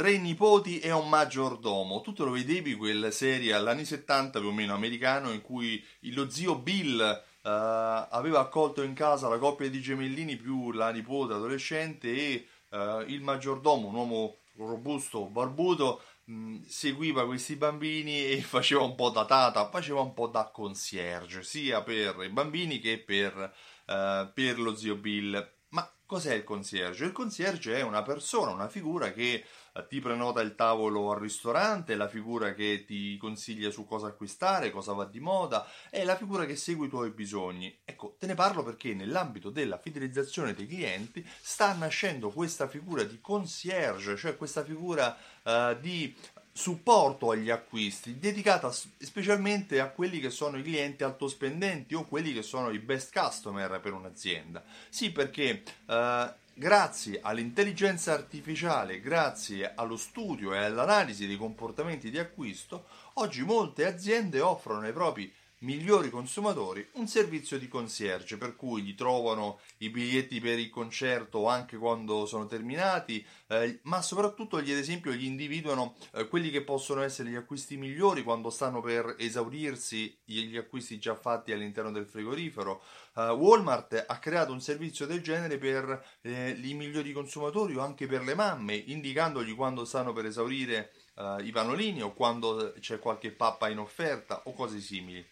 Tre nipoti e un maggiordomo. Tu te lo vedevi quella serie agli 70 più o meno americano in cui lo zio Bill uh, aveva accolto in casa la coppia di gemellini più la nipote adolescente e uh, il maggiordomo, un uomo robusto, barbuto, mh, seguiva questi bambini e faceva un po' da tata, faceva un po' da concierge, sia per i bambini che per, uh, per lo zio Bill. Cos'è il concierge? Il concierge è una persona, una figura che eh, ti prenota il tavolo al ristorante, la figura che ti consiglia su cosa acquistare, cosa va di moda, è la figura che segue i tuoi bisogni. Ecco, te ne parlo perché nell'ambito della fidelizzazione dei clienti sta nascendo questa figura di concierge, cioè questa figura uh, di supporto agli acquisti dedicata specialmente a quelli che sono i clienti altospendenti o quelli che sono i best customer per un'azienda. Sì, perché uh, grazie all'intelligenza artificiale, grazie allo studio e all'analisi dei comportamenti di acquisto, oggi molte aziende offrono ai propri migliori consumatori un servizio di concierge per cui gli trovano i biglietti per il concerto anche quando sono terminati eh, ma soprattutto gli ad esempio gli individuano eh, quelli che possono essere gli acquisti migliori quando stanno per esaurirsi gli acquisti già fatti all'interno del frigorifero. Uh, Walmart ha creato un servizio del genere per eh, i migliori consumatori o anche per le mamme indicandogli quando stanno per esaurire uh, i pannolini o quando c'è qualche pappa in offerta o cose simili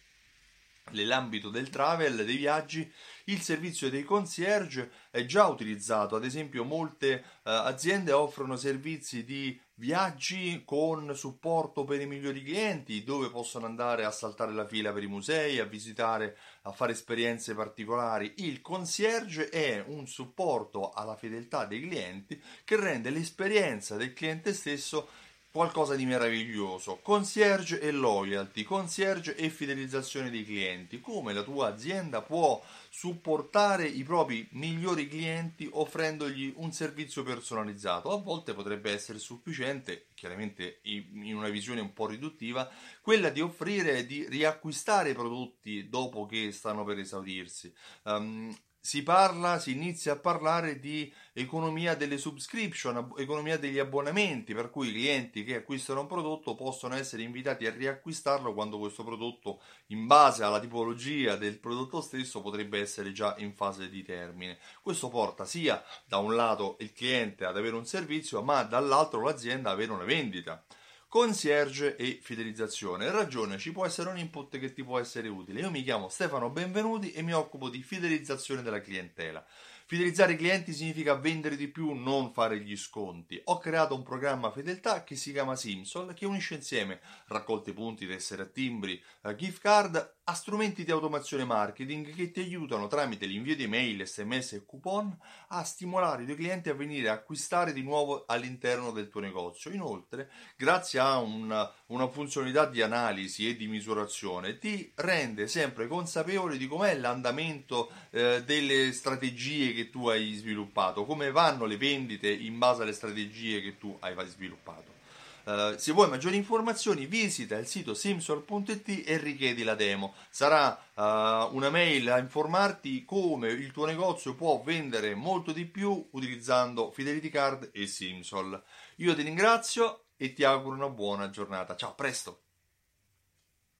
Nell'ambito del travel, dei viaggi, il servizio dei concierge è già utilizzato, ad esempio molte eh, aziende offrono servizi di viaggi con supporto per i migliori clienti, dove possono andare a saltare la fila per i musei, a visitare, a fare esperienze particolari. Il concierge è un supporto alla fedeltà dei clienti che rende l'esperienza del cliente stesso qualcosa di meraviglioso. Concierge e loyalty, concierge e fidelizzazione dei clienti. Come la tua azienda può supportare i propri migliori clienti offrendogli un servizio personalizzato? A volte potrebbe essere sufficiente, chiaramente in una visione un po' riduttiva, quella di offrire di riacquistare i prodotti dopo che stanno per esaurirsi. Um, si parla, si inizia a parlare di economia delle subscription, economia degli abbonamenti, per cui i clienti che acquistano un prodotto possono essere invitati a riacquistarlo quando questo prodotto, in base alla tipologia del prodotto stesso, potrebbe essere già in fase di termine. Questo porta sia da un lato il cliente ad avere un servizio, ma dall'altro l'azienda ad avere una vendita concierge e fidelizzazione. Ragione, ci può essere un input che ti può essere utile. Io mi chiamo Stefano Benvenuti e mi occupo di fidelizzazione della clientela. Fidelizzare i clienti significa vendere di più, non fare gli sconti. Ho creato un programma fedeltà che si chiama Simsol, che unisce insieme raccolte punti, tessere a timbri, eh, gift card a strumenti di automazione marketing che ti aiutano tramite l'invio di mail, sms e coupon a stimolare i tuoi clienti a venire a acquistare di nuovo all'interno del tuo negozio. Inoltre, grazie a una, una funzionalità di analisi e di misurazione, ti rende sempre consapevole di com'è l'andamento eh, delle strategie che tu hai sviluppato, come vanno le vendite in base alle strategie che tu hai sviluppato. Uh, se vuoi maggiori informazioni visita il sito simsol.it e richiedi la demo. Sarà uh, una mail a informarti come il tuo negozio può vendere molto di più utilizzando Fidelity Card e Simsol. Io ti ringrazio e ti auguro una buona giornata. Ciao, presto!